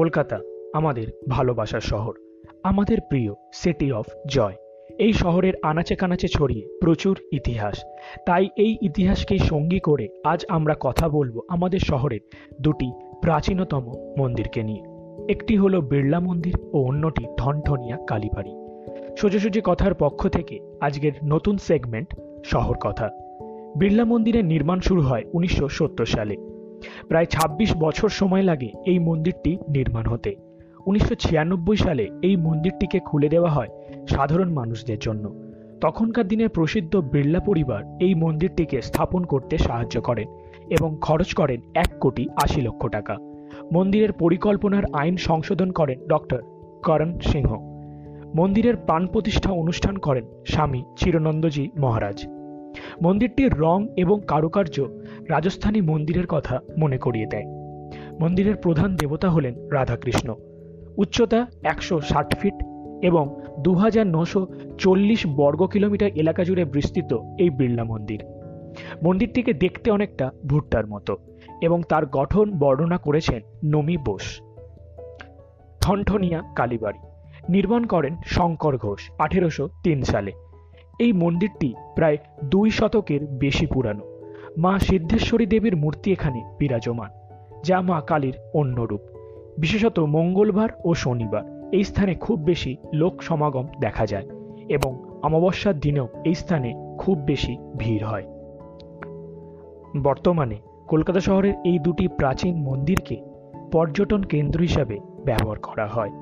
কলকাতা আমাদের ভালোবাসার শহর, আমাদের প্রিয় সিটি অফ জয় এই শহরের আনাচে কানাচে ছড়িয়ে প্রচুর ইতিহাস। তাই এই ইতিহাসকেই সঙ্গী করে আজ আমরা কথা বলব আমাদের শহরের দুটি প্রাচীনতম মন্দিরকে নিয়ে। একটি হলো বিড়লা মন্দির ও অন্যটি ঠনঠনিয়া কালীবাড়ি। সোজাসুজি কথার পক্ষ থেকে আজকের নতুন সেগমেন্ট শহর কথা। বিড়লা মন্দিরের নির্মাণ শুরু হয় উনিশশো সত্তর সালে। প্রায় ২৬ বছর সময় লাগে এই মন্দিরটি নির্মাণ হতে। উনিশশো ছিয়ানব্বই সালে এই মন্দিরটিকে খুলে দেওয়া হয় সাধারণ মানুষদের জন্য। তখনকার দিনের প্রসিদ্ধ বিড়লা পরিবার এই মন্দিরটিকে স্থাপন করতে সাহায্য করেন এবং খরচ করেন এক কোটি আশি লক্ষ টাকা। মন্দিরের পরিকল্পনার আইন সংশোধন করেন ডক্টর করণ সিংহ। মন্দিরের প্রাণ প্রতিষ্ঠা অনুষ্ঠান করেন স্বামী চিরনন্দজি মহারাজ। মন্দিরটির রং এবং কারুকার্য, রাজস্থানী মন্দিরের কথা মনে করিয়ে দেয়। মন্দিরের প্রধান দেবতা হলেন রাধাকৃষ্ণ। উচ্চতা একশো ষাট ফিট এবং দু হাজার নশো চল্লিশ বর্গ কিলোমিটার এলাকা জুড়ে বিস্তৃত এই বিড়লা মন্দির। মন্দিরটিকে দেখতে অনেকটা ভুট্টার মতো এবং তার গঠন বর্ণনা করেছেন নমি বোস। ঠনঠনিয়া কালীবাড়ি। নির্মাণ করেন শঙ্কর ঘোষ আঠেরোশো তিন সালে। এই মন্দিরটি প্রায় দুই শতকের বেশি পুরানো। মা সিদ্ধেশ্বরী দেবীর মূর্তি এখানে বিরাজমান, যা মা কালীর অন্য রূপ বিশেষত মঙ্গলবার ও শনিবার এই স্থানে খুব বেশি লোক সমাগম দেখা যায় এবং অমাবস্যার দিনেও এই স্থানে খুব বেশি ভিড় হয়। বর্তমানে কলকাতা শহরের এই দুটি প্রাচীন মন্দিরকে পর্যটন কেন্দ্র হিসাবে ব্যবহার করা হয়।